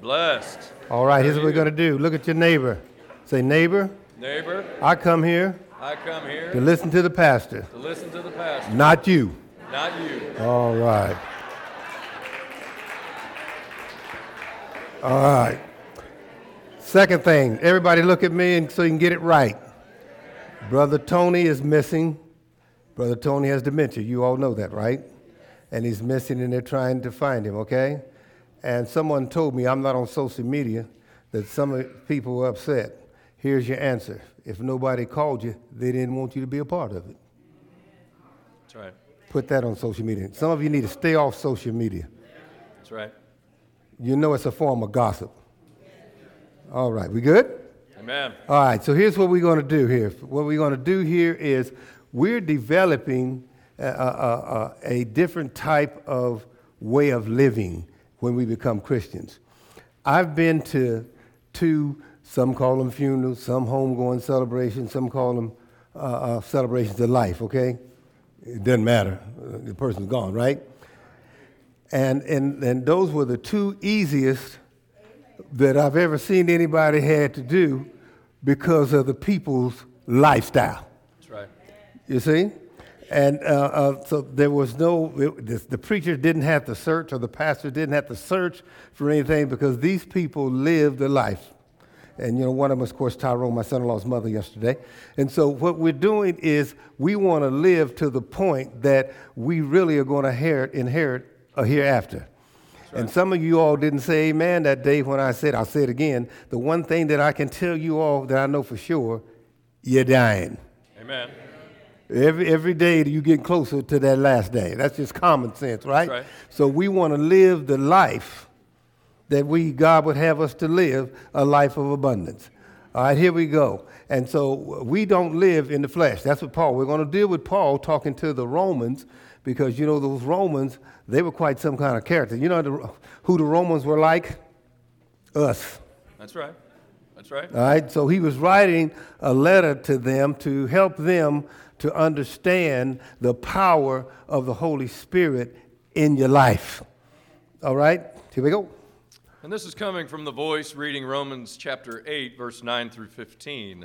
Blessed. All right, here's what we're going to do. Look at your neighbor. Say, neighbor, Neighbor, I come here I come here to listen to the pastor, to listen to the pastor, not you. not you. All right. All right. Second thing, everybody look at me and so you can get it right. Brother Tony is missing. Brother Tony has dementia. You all know that, right? And he's missing and they're trying to find him, okay? And someone told me, I'm not on social media, that some people were upset. Here's your answer. If nobody called you, they didn't want you to be a part of it. That's right. Put that on social media. Some of you need to stay off social media. That's right. You know it's a form of gossip. All right, we good? Amen. All right, so here's what we're going to do here. What we're going to do here is we're developing a, a, a, a different type of way of living when we become Christians. I've been to two, some call them funerals, some homegoing celebrations, some call them uh, uh, celebrations of life, okay? It doesn't matter. Uh, The person's gone, right? And, and, and those were the two easiest that I've ever seen anybody had to do because of the people's lifestyle. That's right. You see? And uh, uh, so there was no, it, the, the preacher didn't have to search or the pastor didn't have to search for anything because these people lived a life. And, you know, one of them, was, of course, Tyrone, my son in law's mother, yesterday. And so what we're doing is we want to live to the point that we really are going to inherit, inherit a hereafter. And some of you all didn't say amen that day when I said, I'll say it again. The one thing that I can tell you all that I know for sure, you're dying. Amen. Every, every day you get closer to that last day. That's just common sense, right? right. So we want to live the life that we, God would have us to live, a life of abundance. All right, here we go. And so we don't live in the flesh. That's what Paul, we're going to deal with Paul talking to the Romans because, you know, those Romans, they were quite some kind of character. You know the, who the Romans were like? Us. That's right. That's right. All right, so he was writing a letter to them to help them to understand the power of the Holy Spirit in your life. All right, here we go. And this is coming from the voice reading Romans chapter 8, verse 9 through 15.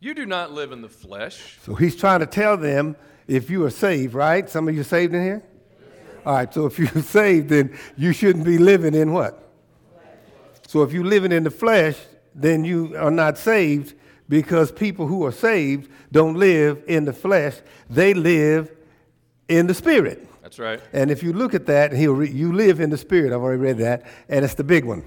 You do not live in the flesh. So he's trying to tell them if you are saved, right? Some of you saved in here? All right, so if you're saved, then you shouldn't be living in what? So if you're living in the flesh, then you are not saved because people who are saved don't live in the flesh, they live in the spirit. That's right. And if you look at that, he'll re- you live in the spirit. I've already read that, and it's the big one,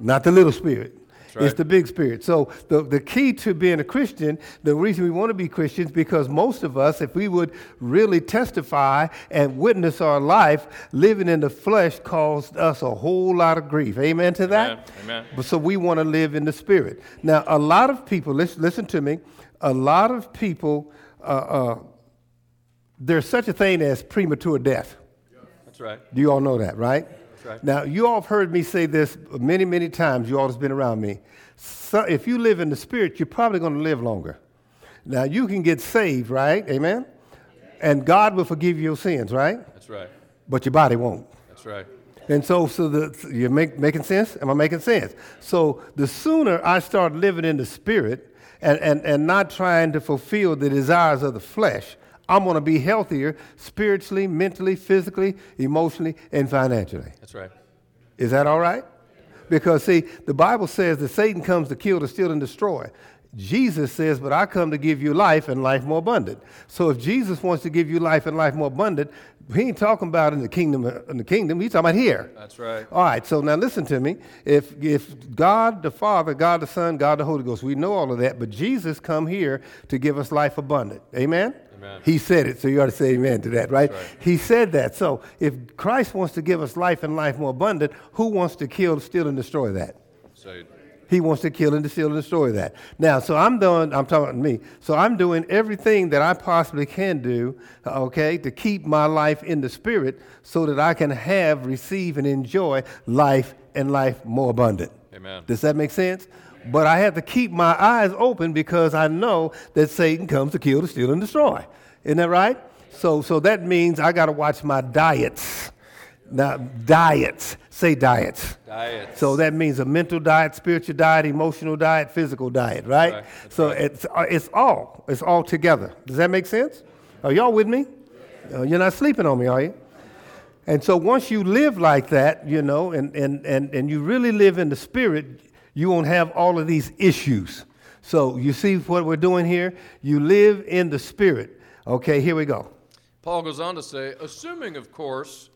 not the little spirit. Right. It's the big spirit. So the, the key to being a Christian, the reason we want to be Christians, because most of us, if we would really testify and witness our life, living in the flesh caused us a whole lot of grief. Amen to that? Amen. Amen. But so we want to live in the spirit. Now, a lot of people, listen, listen to me, a lot of people, uh, uh, there's such a thing as premature death. That's right. Do you all know that, right? Right. Now, you all have heard me say this many, many times. You all have been around me. So if you live in the spirit, you're probably going to live longer. Now, you can get saved, right? Amen? And God will forgive your sins, right? That's right. But your body won't. That's right. And so, so the, you're make, making sense? Am I making sense? So the sooner I start living in the spirit and, and, and not trying to fulfill the desires of the flesh, I'm going to be healthier spiritually, mentally, physically, emotionally, and financially. That's right. Is that all right? Because, see, the Bible says that Satan comes to kill, to steal, and destroy. Jesus says, But I come to give you life and life more abundant. So if Jesus wants to give you life and life more abundant, he ain't talking about in the kingdom in the kingdom, he's talking about here. That's right. All right, so now listen to me. If if God the Father, God the Son, God the Holy Ghost, we know all of that, but Jesus come here to give us life abundant. Amen? Amen. He said it, so you ought to say amen to that, right? Right. He said that. So if Christ wants to give us life and life more abundant, who wants to kill, steal, and destroy that? So, He wants to kill and steal and destroy that. Now, so I'm doing, I'm talking to me, so I'm doing everything that I possibly can do, okay, to keep my life in the spirit so that I can have, receive, and enjoy life and life more abundant. amen. Does that make sense? But I have to keep my eyes open because I know that Satan comes to kill, to steal, and destroy. Isn't that right? So, so that means I got to watch my diets. Now, diets. Say diets. Diets. So that means a mental diet, spiritual diet, emotional diet, physical diet, right? right, So right. it's uh, it's all it's all together. Does that make sense? Are y'all with me? Uh, you're not sleeping on me, are you? And so once you live like that, you know, and, and, and, and you really live in the spirit, you won't have all of these issues. So you see what we're doing here? You live in the spirit. Okay, here we go. Paul goes on to say, assuming, of course,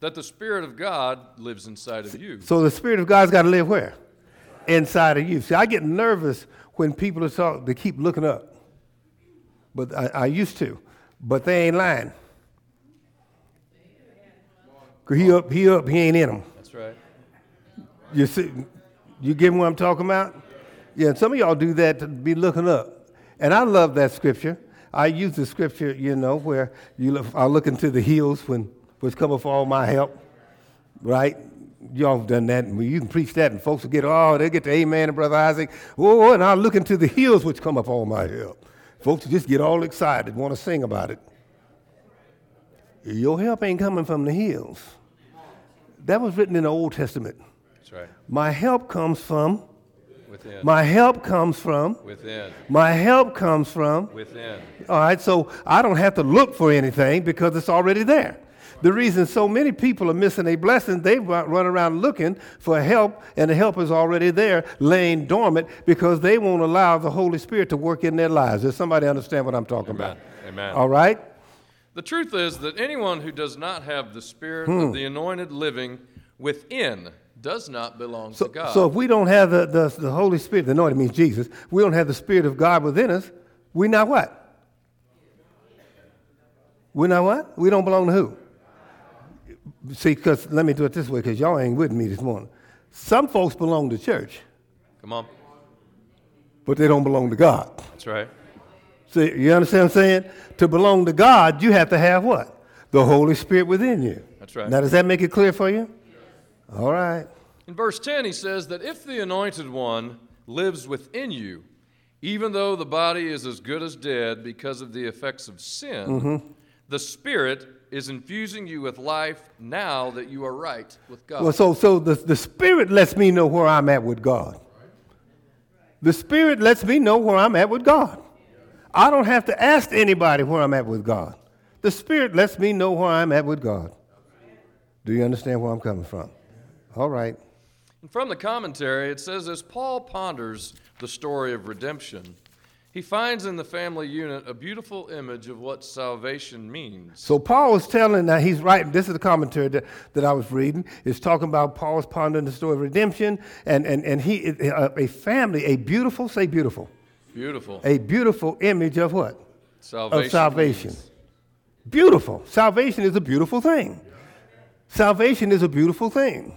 that the Spirit of God lives inside of you. So the Spirit of God's got to live where? Inside of you. See, I get nervous when people are talking, they keep looking up. But I, I used to. But they ain't lying. he up, he up, he ain't in them. That's right. You see, you get what I'm talking about? Yeah, some of y'all do that to be looking up. And I love that scripture. I use the scripture, you know, where you I look into the hills when which cometh for all my help, right? Y'all have done that, and you can preach that, and folks will get, oh, they get the amen, and Brother Isaac. Oh, oh, and I look into the hills which come up all my help. Folks just get all excited, want to sing about it. Your help ain't coming from the hills. That was written in the Old Testament. That's right. My help comes from, Within. my help comes from, Within. my help comes from. Within. All right, so I don't have to look for anything because it's already there. The reason so many people are missing a blessing, they run around looking for help, and the help is already there, laying dormant, because they won't allow the Holy Spirit to work in their lives. Does somebody understand what I'm talking Amen. about? Amen. All right? The truth is that anyone who does not have the Spirit Hmm. of the anointed living within does not belong So, to God. so if we don't have the, the, the Holy Spirit, the anointing means Jesus, we don't have the Spirit of God within us, we're not what? We're not what? We don't belong to who? See, because let me do it this way, because y'all ain't with me this morning. Some folks belong to church, Come on. but they don't belong to God. That's right. See, you understand what I'm saying? To belong to God, you have to have what? The Holy Spirit within you. That's right. Now, does that make it clear for you? All right. In verse 10, he says that if the anointed one lives within you, even though the body is as good as dead because of the effects of sin, Mm-hmm. the Spirit is infusing you with life now that you are right with God. Well, so, so the, the Spirit lets me know where I'm at with God. The Spirit lets me know where I'm at with God. I don't have to ask anybody where I'm at with God. The Spirit lets me know where I'm at with God. Do you understand where I'm coming from? All right. And from the commentary, it says as Paul ponders the story of redemption, he finds in the family unit a beautiful image of what salvation means. So Paul was telling that he's writing. This is the commentary that, that I was reading. It's talking about Paul's pondering the story of redemption, and and and he a, a family, a beautiful, say beautiful, Beautiful. a beautiful image of what? Salvation. of salvation. means- Beautiful. Salvation is a beautiful thing. Salvation is a beautiful thing.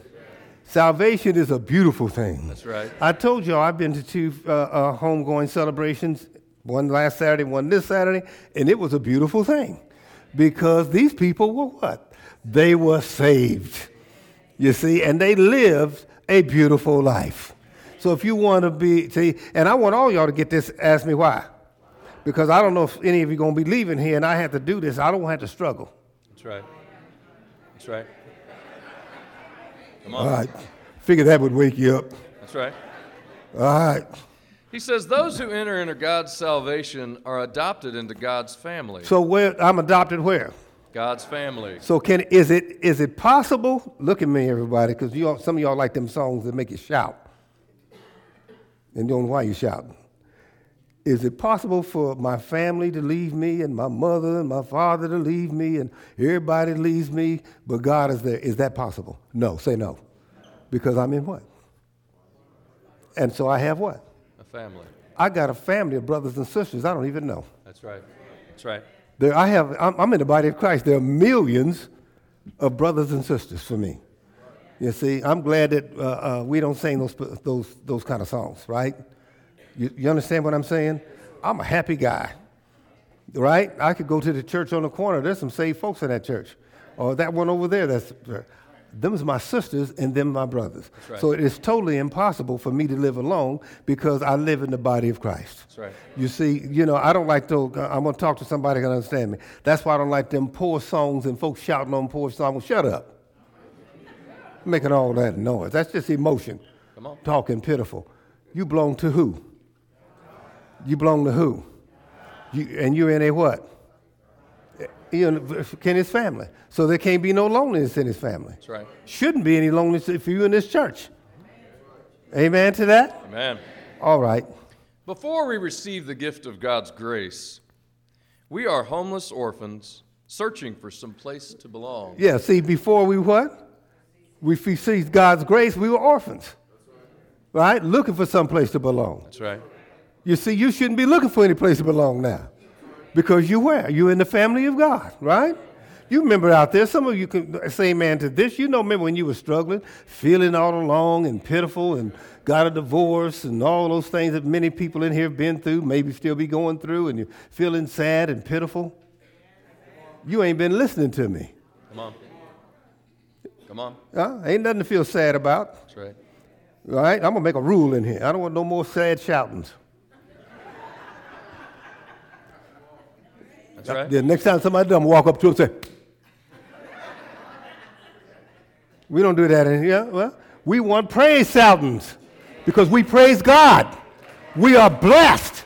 Salvation is a beautiful thing. That's right. I told y'all I've been to two uh, uh, homegoing celebrations, one last Saturday, one this Saturday, and it was a beautiful thing because these people were what? They were saved. You see, and they lived a beautiful life. So if you want to be, see, and I want all y'all to get this, ask me why. Because I don't know if any of you going to be leaving here and I have to do this. I don't have to struggle. That's right. That's right. Come All on. right. Figure that would wake you up. That's right. All right. He says those who enter into God's salvation are adopted into God's family. So where I'm adopted where? God's family. So can is it is it possible? Look at me, everybody, because you all, some of y'all like them songs that make you shout, and don't know why you shouting. Is it possible for my family to leave me, and my mother and my father to leave me, and everybody leaves me, but God is there? Is that possible? No. Say no, because I'm in what? And so I have what? A family. I got a family of brothers and sisters I don't even know. That's right. That's right. There, I have, I'm, I'm in the body of Christ. There are millions of brothers and sisters for me. You see, I'm glad that uh, uh, we don't sing those, those, those kind of songs, right? You, you understand what I'm saying? I'm a happy guy, right? I could go to the church on the corner. There's some saved folks in that church. Or that one over there, that's, them's my sisters and them my brothers. right. So it is totally impossible for me to live alone because I live in the body of Christ. That's right. You see, you know, I don't like to, uh, I'm going to talk to somebody who can understand me. That's why I don't like them poor songs and folks shouting on poor songs. Shut up. making all that noise? That's just emotion. Come on. Talking pitiful. You belong to who? You belong to who? You, and you're in a what? In, his family. So there can't be no loneliness in his family. That's right. Shouldn't be any loneliness if you're in this church. Amen to that? Amen. All right. Before we receive the gift of God's grace, we are homeless orphans searching for some place to belong. Yeah, see, before we what? We received God's grace, we were orphans. Right? Looking for some place to belong. That's right. You see, you shouldn't be looking for any place to belong now. Because you where? You're in the family of God, right? You remember out there, some of you can say amen to this. You know, remember when you were struggling, feeling all alone and pitiful and got a divorce and all those things that many people in here have been through, maybe still be going through, and you're feeling sad and pitiful? You ain't been listening to me. Come on. Come on. Uh, ain't nothing to feel sad about. That's right. All right? I'm going to make a rule in here. I don't want no more sad shoutings. That's right. The next time somebody does, I'm walk up to him and say, We don't do that in here. Well, we want praise shoutings because we praise God. We are blessed.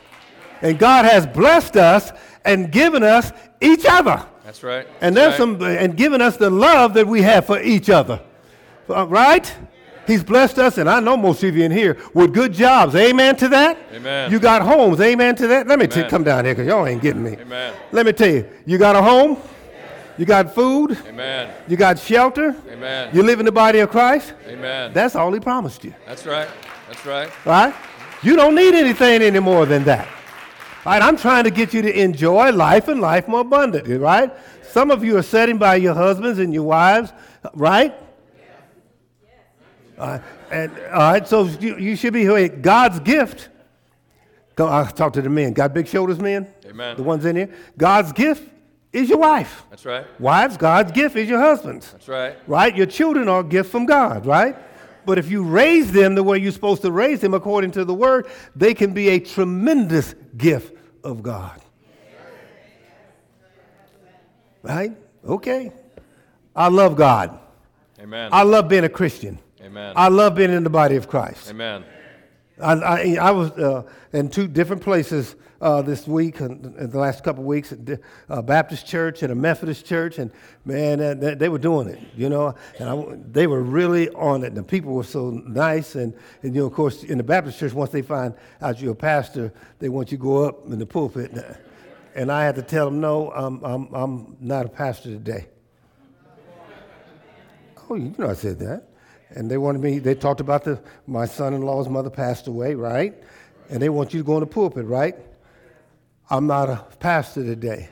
And God has blessed us and given us each other. That's right. And That's there's right. some and given us the love that we have for each other. Uh, right? He's blessed us, and I know most of you in here with good jobs. Amen to that? Amen. You got homes. Amen to that? Let me t- come down here because y'all ain't getting me. Amen. Let me tell you, you got a home, you got food, Amen. you got shelter, Amen. you live in the body of Christ. Amen. That's all he promised you. That's right. That's right. Right? You don't need anything any more than that. Right? I'm trying to get you to enjoy life and life more abundantly, right? Some of you are sitting by your husbands and your wives, right? Uh, and all right, so you, you should be here. God's gift. Go, I'll talk to the men. Got big shoulders, men? Amen. The ones in here. God's gift is your wife. That's right. Wives, God's gift is your husbands That's right. right? Your children are a gift from God, right? But if you raise them the way you're supposed to raise them according to the word, they can be a tremendous gift of God. Right? Okay. I love God. Amen. I love being a Christian. Amen. I love being in the body of Christ. Amen. I, I, I was uh, in two different places uh, this week, and in the last couple of weeks, at a Baptist church and a Methodist church, and man, uh, they, they were doing it, you know, and I, they were really on it. And the people were so nice, and, and you know, of course, in the Baptist church, once they find out you're a pastor, they want you to go up in the pulpit, and I had to tell them, no, I'm, I'm, I'm not a pastor today. Oh, you know I said that. And they wanted me, they talked about the, my son-in-law's mother passed away, right? And they want you to go in the pulpit, right? I'm not a pastor today.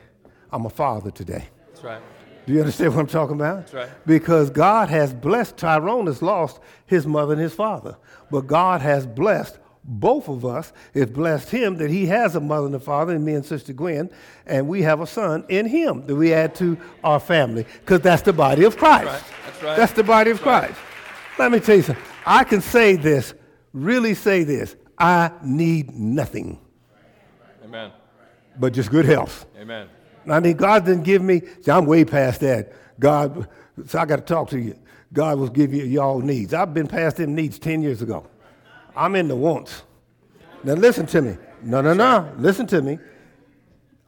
I'm a father today. That's right. Do you understand what I'm talking about? That's right. Because God has blessed, Tyrone has lost his mother and his father. But God has blessed both of us, has blessed him that he has a mother and a father, and me and Sister Gwen, and we have a son in him that we add to our family, because that's the body of Christ. That's, right. That's right. That's the body of That's right. Let me tell you something. I can say this, really say this. I need nothing Amen. but just good health. Amen. I mean, God didn't give me, see, I'm way past that. God, so I got to talk to you. God will give you y'all needs. I've been past them needs 10 years ago. I'm in the wants. Now listen to me. No, no, no. Listen to me.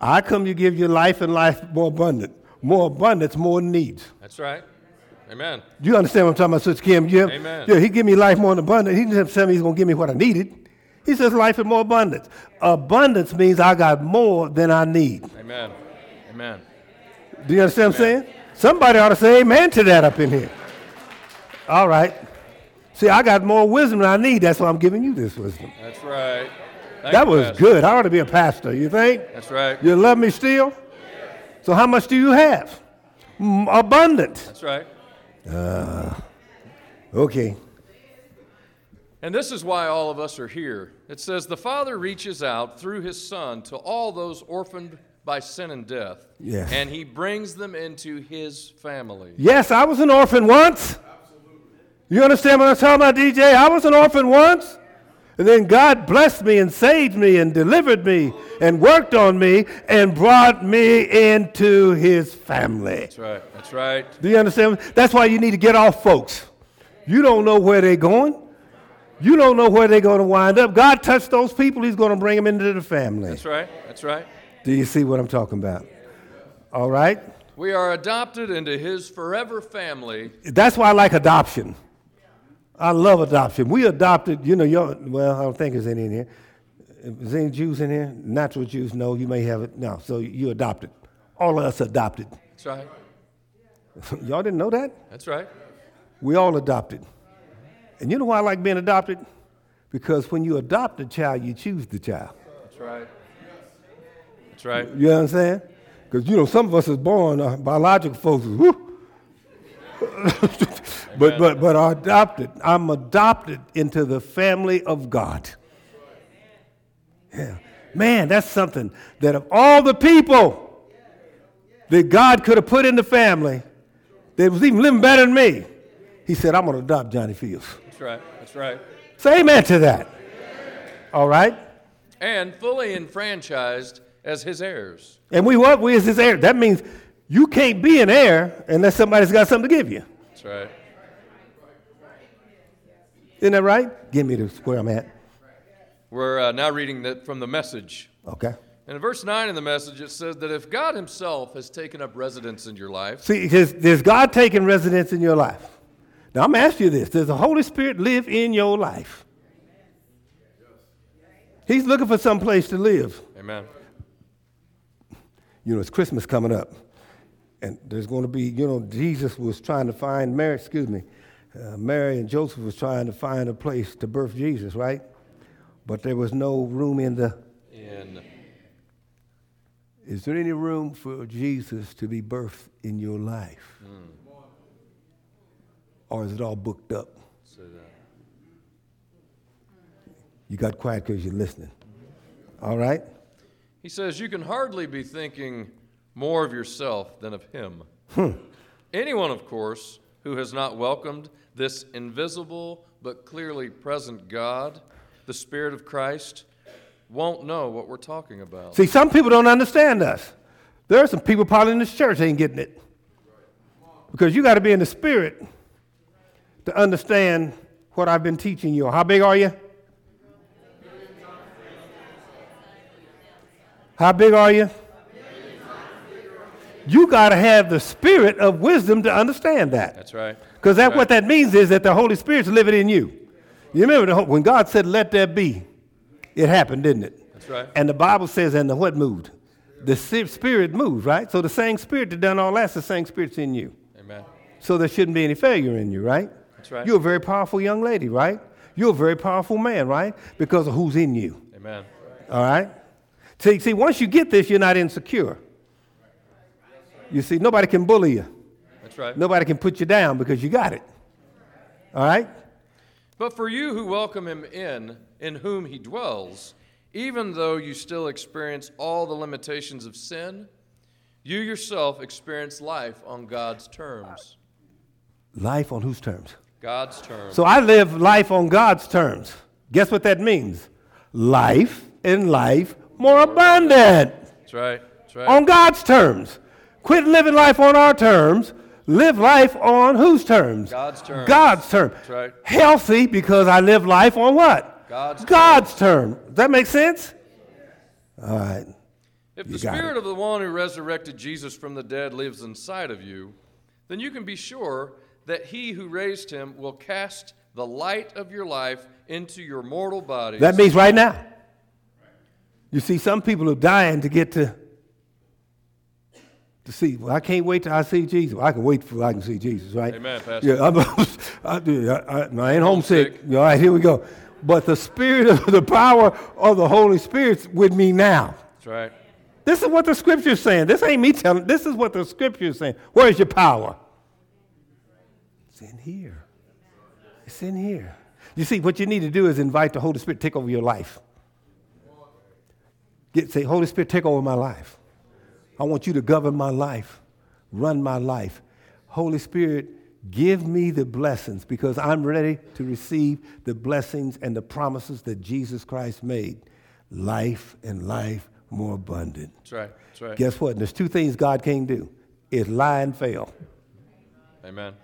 I come to give you life and life more abundant. More abundance, more needs. That's right. Amen. Do you understand what I'm talking about, Sister Kim? Yeah, Amen. Yeah, he give me life more than abundant. He didn't tell me he's going to give me what I needed. He says life and more abundance. Abundance means I got more than I need. Amen. Amen. Do you understand what I'm saying? Somebody ought to say amen to that up in here. All right. See, I got more wisdom than I need. That's why I'm giving you this wisdom. That's right. Thank That you, was Pastor. good. I ought to be a pastor. You think? That's right. You love me still? So how much do you have? Abundant. That's right. Uh, okay. And this is why all of us are here. It says, The Father reaches out through his Son to all those orphaned by sin and death. Yes. And he brings them into his family. Yes, I was an orphan once. You understand what I'm talking about, DJ? I was an orphan once. And then God blessed me and saved me and delivered me and worked on me and brought me into his family. That's right. That's right. Do you understand? That's why you need to get off folks. You don't know where they're going. You don't know where they're going to wind up. God touched those people, He's going to bring them into the family. That's right. That's right. Do you see what I'm talking about? All right? We are adopted into his forever family. That's why I like adoption. I love adoption. We adopted, you know, your, well, I don't think there's any in here. Is there any Jews in here? Natural Jews? No, you may have it. No, so you adopted. All of us adopted. That's right. Y'all didn't know that? That's right. We all adopted. And you know why I like being adopted? Because when you adopt a child, you choose the child. That's right. That's right. You understand? Because, you know, some of us is born, uh, biological folks, whoo. But, but, but are adopted. I'm adopted into the family of God. Yeah. Man, that's something that of all the people that God could have put in the family that was even living better than me, he said, I'm going to adopt Johnny Fields. That's right. That's right. Say amen to that. All right? And fully enfranchised as his heirs. And we what? We as his heir. That means you can't be an heir unless somebody's got something to give you. That's right. Isn't that right? Give me the where I'm at. We're uh, now reading that from the message. Okay. And in verse 9 in the message, it says that if God Himself has taken up residence in your life, See, has, there's God taking residence in your life. Now I'm asking you this: Does the Holy Spirit live in your life? He's looking for some place to live. Amen. You know, it's Christmas coming up, and there's going to be, you know, Jesus was trying to find Mary. Excuse me, uh, Mary and Joseph was trying to find a place to birth Jesus, right? But there was no room in the. In Is there any room for Jesus to be birthed in your life? Or is it all booked up? say that. You got quiet because you're listening. All right? He says, You can hardly be thinking more of yourself than of Him. Hmm. Anyone, of course, who has not welcomed this invisible but clearly present God, the Spirit of Christ, won't know what we're talking about. See, some people don't understand us. There are some people probably in this church ain't getting it. Because you got to be in the spirit to understand what I've been teaching you. How big are you? How big are you? You got to have the spirit of wisdom to understand that. That's right. Because that Right. what that means is that the Holy Spirit's living in you. You remember the, when God said, "Let there be," it happened, didn't it? That's right. And the Bible says, "And the what moved? The Spirit moved, right? So the same Spirit that done all that's the same Spirit's in you. Amen. So there shouldn't be any failure in you, right? That's right. You're a very powerful young lady, right? You're a very powerful man, right? Because of who's in you. Amen. All right? See, see, once you get this, you're not insecure. You see, nobody can bully you. That's right. Nobody can put you down because you got it. All right? But for you who welcome him in, in whom he dwells, even though you still experience all the limitations of sin, you yourself experience life on God's terms. Life on whose terms? God's terms. So I live life on God's terms. Guess what that means? Life and life more abundant That's right. That's right. on God's terms. Quit living life on our terms. Live life on whose terms? God's terms. God's terms. Right. Healthy because I live life on what? God's God's term. Does that make sense? All right. If You the spirit it. of the one who resurrected Jesus from the dead lives inside of you, then you can be sure that he who raised him will cast the light of your life into your mortal body. That means right now. You see, some people are dying to get to to see. Well, I can't wait till I see Jesus. Well, I can wait till I can see Jesus, right? Amen, Pastor. Yeah, I'm, I, I, I, ain't homesick. Homesick. All right, here we go. But the spirit of the power of the Holy Spirit's with me now. That's right. This is what the scripture's saying. This ain't me telling. This is what the scripture's saying. Where's your power? It's in here. It's in here. You see, what you need to do is invite the Holy Spirit to take over your life. Get say, Holy Spirit, take over my life. I want you to govern my life, run my life. Holy Spirit, give me the blessings because I'm ready to receive the blessings and the promises that Jesus Christ made. Life and life more abundant. That's right. That's right. Guess what? There's two things God can't do. It's lie and fail. Amen.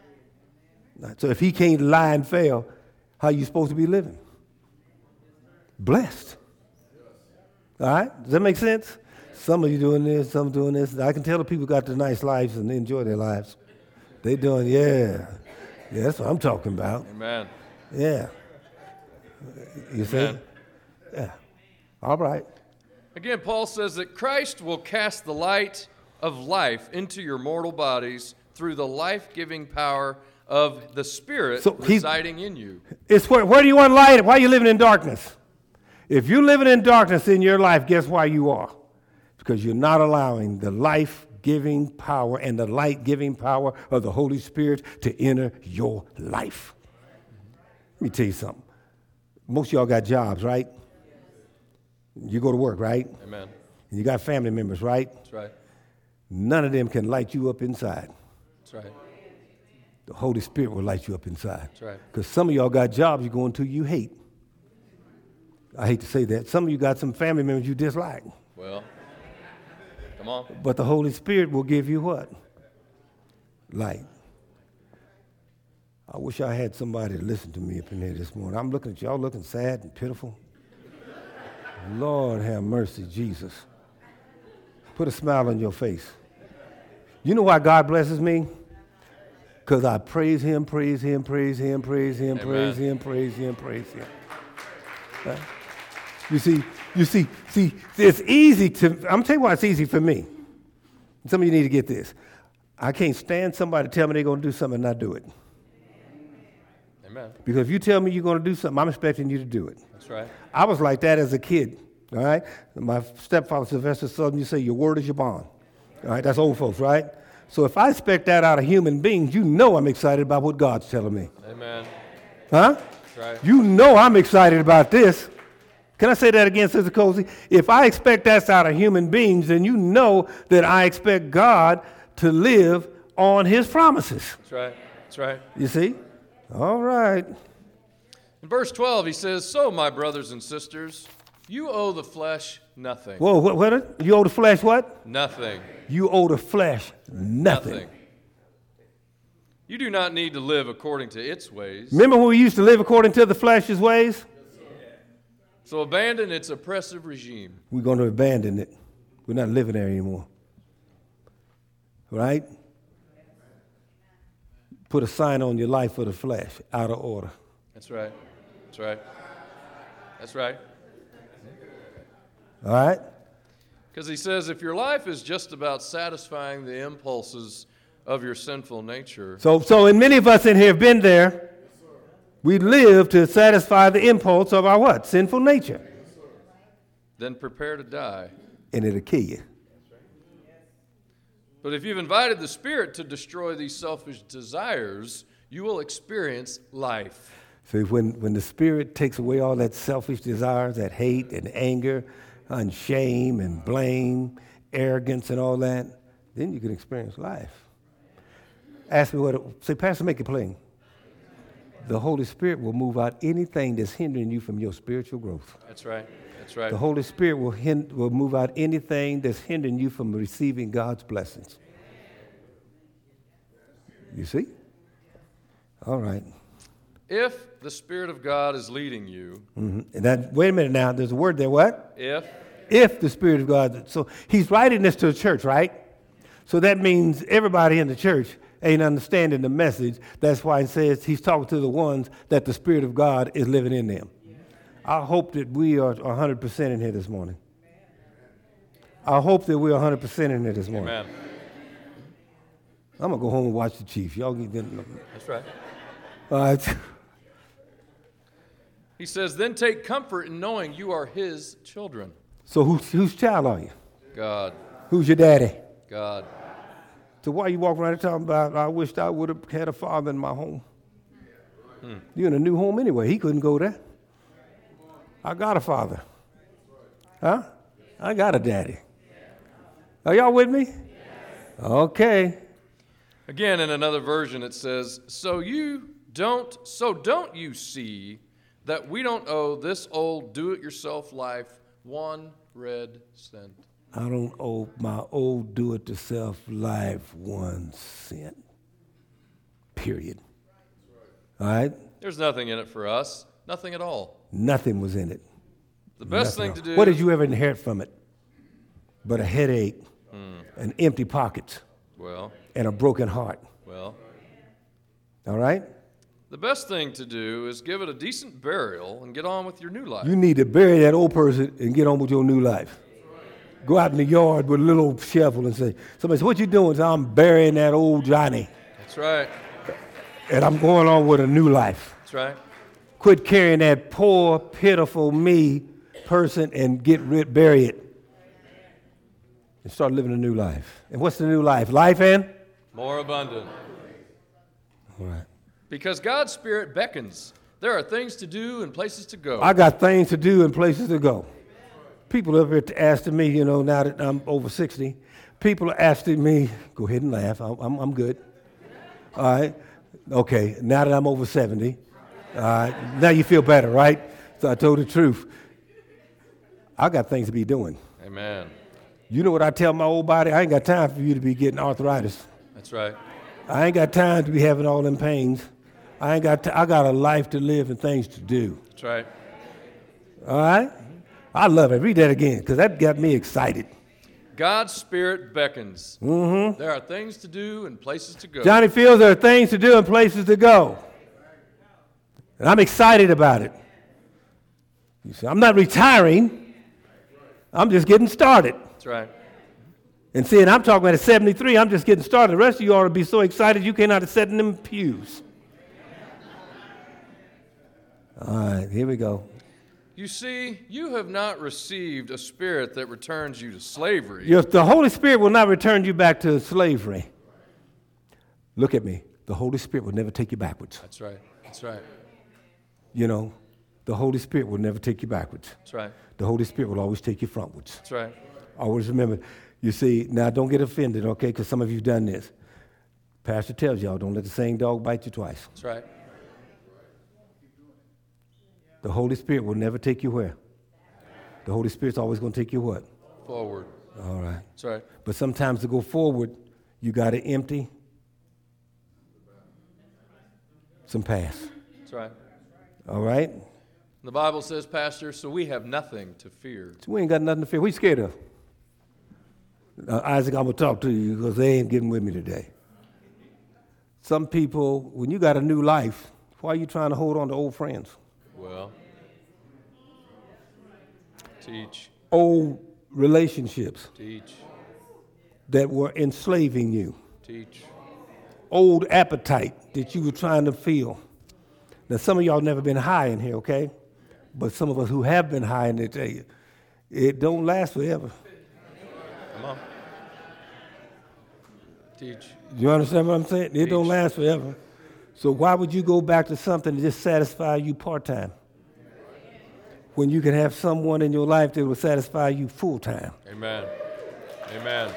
So if he can't lie and fail, how are you supposed to be living? Blessed. All right? Does that make sense? Some of you doing this, some doing this. I can tell the people got the nice lives and they enjoy their lives. They doing, yeah. Yeah, that's what I'm talking about. Amen. Yeah. You see? Amen. Yeah. All right. Again, Paul says that Christ will cast the light of life into your mortal bodies through the life giving power of the Spirit So residing in you. It's where, where do you want light? Why are you living in darkness? If you're living in darkness in your life, guess why you are? Because you're not allowing the life giving power and the light giving power of the Holy Spirit to enter your life. Let me tell you something. Most of y'all got jobs, right? You go to work, right? Amen. And you got family members, right? That's right. None of them can light you up inside. That's right. The Holy Spirit will light you up inside. That's right. Because some of y'all got jobs you're going to you hate. I hate to say that. Some of you got some family members you dislike. Well, come on. But the Holy Spirit will give you what? Light. I wish I had somebody to listen to me up in here this morning. I'm looking at y'all looking sad and pitiful. Lord have mercy, Jesus. Put a smile on your face. You know why God blesses me? Because I praise Him, praise Him, praise Him, praise Him, praise Amen. Him, praise Him, praise Him. You see, you see, see, it's easy to, I'm gonna tell you why it's easy for me. Some of you need to get this. I can't stand somebody to tell me they're going to do something and not do it. Amen. Because if you tell me you're going to do something, I'm expecting you to do it. That's right. I was like that as a kid. All right? My stepfather, Sylvester Southern, you say, Your word is your bond. All right? That's old folks, right? So if I expect that out of human beings, you know I'm excited about what God's telling me. Amen. Huh? That's right. You know I'm excited about this. Can I say that again, Sister Cozy? If I expect that's out of human beings, then you know that I expect God to live on his promises. That's right. That's right. You see? All right. In verse 12, he says, So, my brothers and sisters, you owe the flesh nothing. Whoa, what, what? You owe the flesh what? Nothing. You owe the flesh nothing. Nothing. You do not need to live according to its ways. Remember when we used to live according to the flesh's ways? So abandon its oppressive regime. We're going to abandon it. We're not living there anymore. Right? Put a sign on your life for the flesh, out of order. That's right. That's right. That's right. All right? Because he says if your life is just about satisfying the impulses of your sinful nature, So, so, and many of us in here have been there. We live to satisfy the impulse of our what? Sinful nature. then prepare to die. And it'll kill you. But if you've invited the Spirit to destroy these selfish desires, you will experience life. See, when, when the Spirit takes away all that selfish desires, that hate and anger and shame and blame, arrogance and all that, then you can experience life. Ask me what, it, say, Pastor, make it plain. The Holy Spirit will move out anything that's hindering you from your spiritual growth. That's right. That's right. The Holy Spirit will, hin- will move out anything that's hindering you from receiving God's blessings. You see? All right. If the Spirit of God is leading you, Mhm. And that, wait a minute now, there's a word there, what? if, If the Spirit of God. So he's writing this to the church, right? So that means everybody in the church ain't understanding the message. That's why it says he's talking to the ones that the Spirit of God is living in them. I hope that we are 100% in here this morning. I hope that we're 100% in here this morning. amen. I'm going to go home and watch the Chiefs. Y'all get them. That's right. All right. He says, then take comfort in knowing you are His children. So whose, whose child are you? God, Who's your daddy? God. So why you walking around and talking about, I wished I would have had a father in my home? Hmm. You're in a new home anyway. He couldn't go there. I got a father. Huh? I got a daddy. Are y'all with me? Okay. Again, in another version, it says, So you don't, so don't you see that we don't owe this old do it yourself life one red cent? I don't owe my old do it yourself life one cent. Period. All right? There's nothing in it for us, nothing at all. Nothing was in it. The best Nothing thing to do. What did you ever inherit from it? But a headache, hmm. and empty pockets, Well, and a broken heart. well. All right? The best thing to do is give it a decent burial and get on with your new life. You need to bury that old person and get on with your new life. Go out in the yard with a little old shovel and say, somebody says, what you doing? Say, I'm burying that old Johnny, That's right. and I'm going on with a new life. That's right. Quit carrying that poor, pitiful me person and get rid, bury it. And start living a new life. And what's the new life? Life and? More abundant. All right. Because God's Spirit beckons. There are things to do and places to go. I got things to do and places to go. People up here asking me, you know, now that I'm over 60, people are asking me, go ahead and laugh, I'm, I'm, I'm good. All right? Okay, now that I'm over 70, all right, now you feel better, right? So I told the truth. I got things to be doing. Amen. You know what I tell my old body? I ain't got time for you to be getting arthritis. That's right. I ain't got time to be having all them pains. I ain't got. T- I got a life to live and things to do. That's right. All right. I love it. Read that again because that got me excited. God's Spirit beckons. Mm-hmm. There are things to do and places to go. Johnny Fields there are things to do and places to go, and I'm excited about it. You see, I'm not retiring. I'm just getting started. That's right. And seeing, I'm talking about at 73, I'm just getting started. The rest of you ought to be so excited you cannot sit in them pews. All right, here we go. You see, you have not received a spirit that returns you to slavery. Your, the Holy Spirit will not return you back to slavery. Look at me. The Holy Spirit will never take you backwards. That's right. That's right. You know, the Holy Spirit will never take you backwards. That's right. The Holy Spirit will always take you frontwards. That's right. Always remember. You see, now don't get offended, okay? Because some of you've done this. Pastor tells y'all, don't let the same dog bite you twice. That's right. The Holy Spirit will never take you where? The Holy Spirit's always going to take you what? Forward. All right. That's right. But sometimes to go forward, you got to empty some past. That's right. All right? The Bible says, Pastor, so we have nothing to fear. So we ain't got nothing to fear. What you scared of? Uh, Isaac, I'm going to talk to you because they ain't getting with me today. Some people, when you got a new life, why are you trying to hold on to old friends? Well, teach, Old relationships teach, that were enslaving you. teach. Old appetite that you were trying to feel. Now, some of y'all never been high in here, okay? But some of us who have been high in it tell you, it don't last forever. Come on. Teach. You understand what I'm saying? It don't last forever. So why would you go back to something to just satisfy you part time? When you can have someone in your life that will satisfy you full time, Amen. Amen.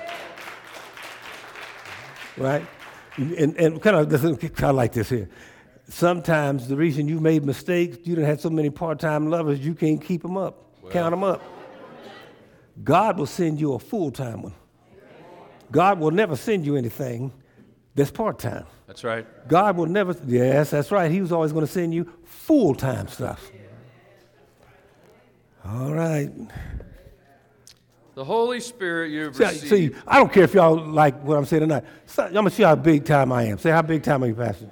right? And, and kind of, kind of like this here. Sometimes the reason you made mistakes, you done had so many part time lovers, you can't keep them up, count them up. God will send you a full time one. God will never send you anything that's part time. That's right. God will never, yes, that's right. He was always going to send you full time stuff. All right. The Holy Spirit you've See, received. see, I don't care if y'all like what I'm saying tonight. So, I'm going to see how big time I am. Say, how big time are you, Pastor?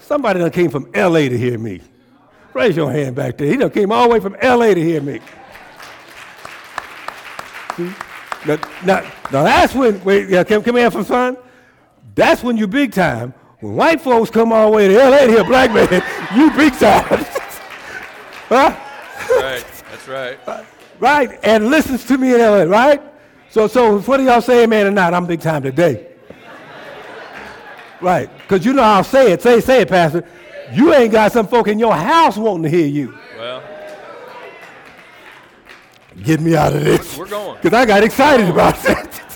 Somebody that came from L.A. to hear me. Raise your hand back there. He done came all the way from L.A. to hear me. See? Now, now, now that's when, wait, yeah, can, can we have some fun? That's when you big time. When white folks come all the way to L.A. to hear black man, you big time. huh? That's right. That's right. right? And listens to me in LA, right? So, so what do y'all say, amen or not? I'm big time today. right, because you know how I'll say it. Say, say it, Pastor. You ain't got some folk in your house wanting to hear you. Well, Get me out of this. we're going. Because I got excited about that.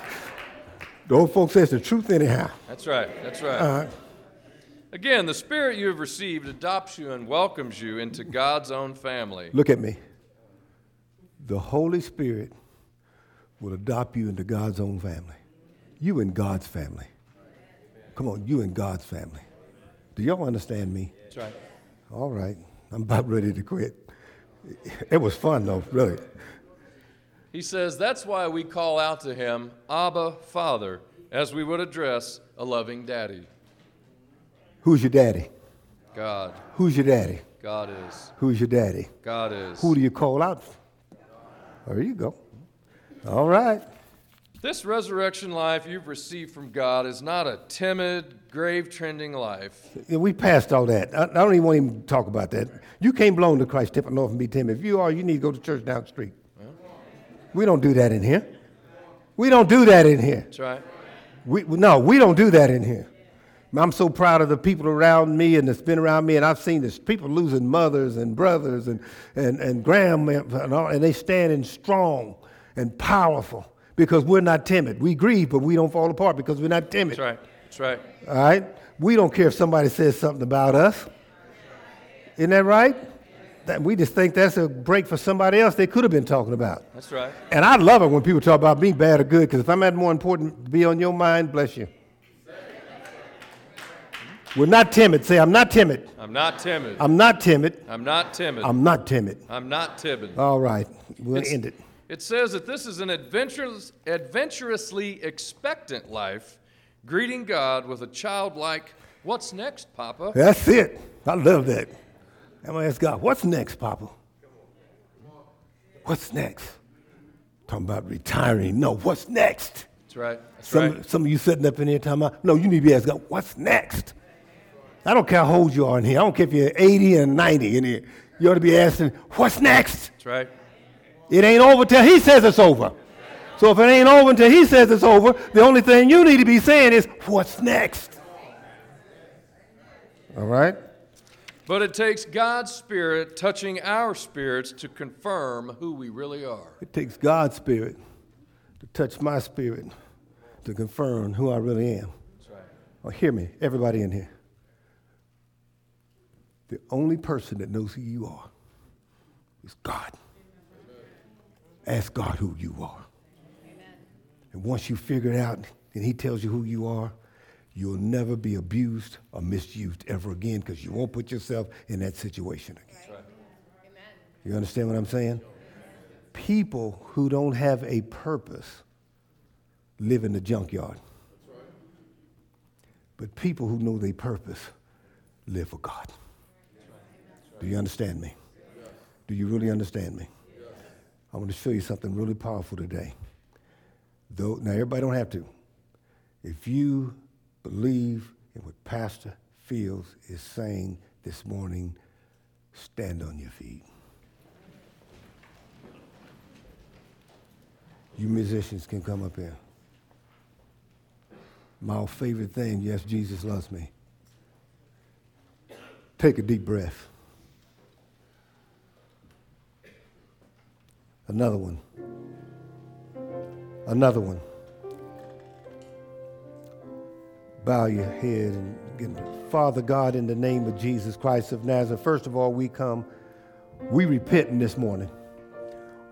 The old folks says the truth anyhow. That's right. That's right. Uh, Again, the Spirit you have received adopts you and welcomes you into God's own family. look at me. The Holy Spirit will adopt you into God's own family. You in God's family. Come on, you in God's family. Do y'all understand me? That's right. All right. I'm about ready to quit. It was fun, though, really. He says, That's why we call out to him, Abba, Father, as we would address a loving daddy. Who's your daddy? God. Who's your daddy? God is. Who's your daddy? God is. Who do you call out? There you go. All right. This resurrection life you've received from God is not a timid, grave trending life. We passed all that. I, I don't even want to even talk about that. You can't belong to Christ, tip off and be timid. If you are, you need to go to church down the street. We don't do that in here. We don't do that in here. That's right. We, no, we don't do that in here. I'm so proud of the people around me and that's been around me, and I've seen this people losing mothers and brothers and, and, and grandma, and, all, and they standing strong and powerful because we're not timid. We grieve, but we don't fall apart because we're not timid. That's right. That's right. All right? We don't care if somebody says something about us. Isn't that right? That, we just think that's a break for somebody else they could have been talking about. That's right. And I love it when people talk about me bad or good because if I'm that more important to be on your mind, bless you. We're not timid. Say, I'm not timid. I'm not timid. I'm not timid. I'm not timid. I'm not timid. I'm not timid. All right. We'll It's- end it. It says that this is an adventurous, adventurously expectant life, greeting God with a childlike, What's next, Papa? That's it. I love that. I'm going to ask God, what's next, Papa? What's next? Talking about retiring. No, what's next? That's right. That's Some, right. some of you sitting up in here talking about, no, you need to be asking God, what's next? I don't care how old you are in here. I don't care if you're 80 and 90 in here. You ought to be asking, what's next? That's right. It ain't over till he says it's over. So if it ain't over until he says it's over, the only thing you need to be saying is, what's next? All right? But it takes God's Spirit touching our spirits to confirm who we really are. It takes God's spirit to touch my spirit to confirm who I really am. That's right. Oh, hear me, everybody in here. The only person that knows who you are is God. Ask God who you are. And once you figure it out and He tells you who you are, you'll never be abused or misused ever again because you won't put yourself in that situation again. Right. You understand what I'm saying? People who don't have a purpose live in the junkyard. But people who know their purpose live for God. Do you understand me? Do you really understand me? I want to show you something really powerful today. Though now everybody don't have to. If you believe in what Pastor Fields is saying this morning, stand on your feet. You musicians can come up here. My favorite thing, yes, Jesus loves me. Take a deep breath. Another one. Another one. Bow your head and begin. Father God, in the name of Jesus Christ of Nazareth, first of all, we come, we repent this morning.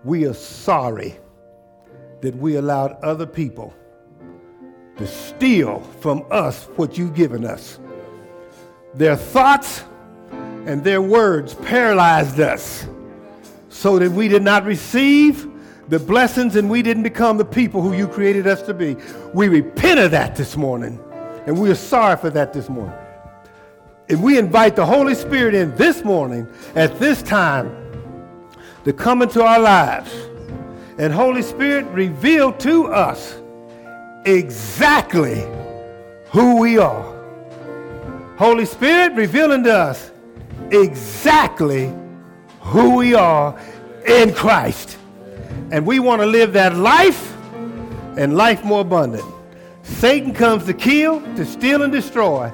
We are sorry that we allowed other people to steal from us what you've given us. Their thoughts and their words paralyzed us so that we did not receive the blessings and we didn't become the people who you created us to be. We repent of that this morning, and we are sorry for that this morning. And we invite the Holy Spirit in this morning at this time to come into our lives. And Holy Spirit, reveal to us exactly who we are. Holy Spirit, revealing to us exactly who we are in Christ. And we want to live that life and life more abundant. Satan comes to kill, to steal, and destroy.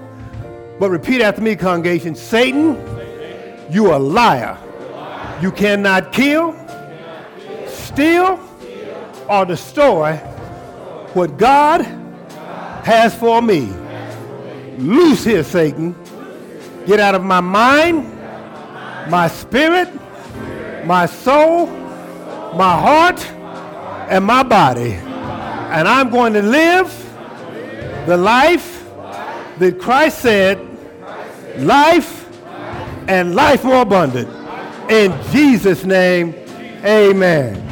But repeat after me, congregation Satan, you are a liar. You cannot kill, steal, or destroy what God has for me. Loose here, Satan. Get out of my mind, my spirit, my soul, my heart, and my body. And I'm going to live the life that Christ said life and life more abundant. In Jesus' name, amen.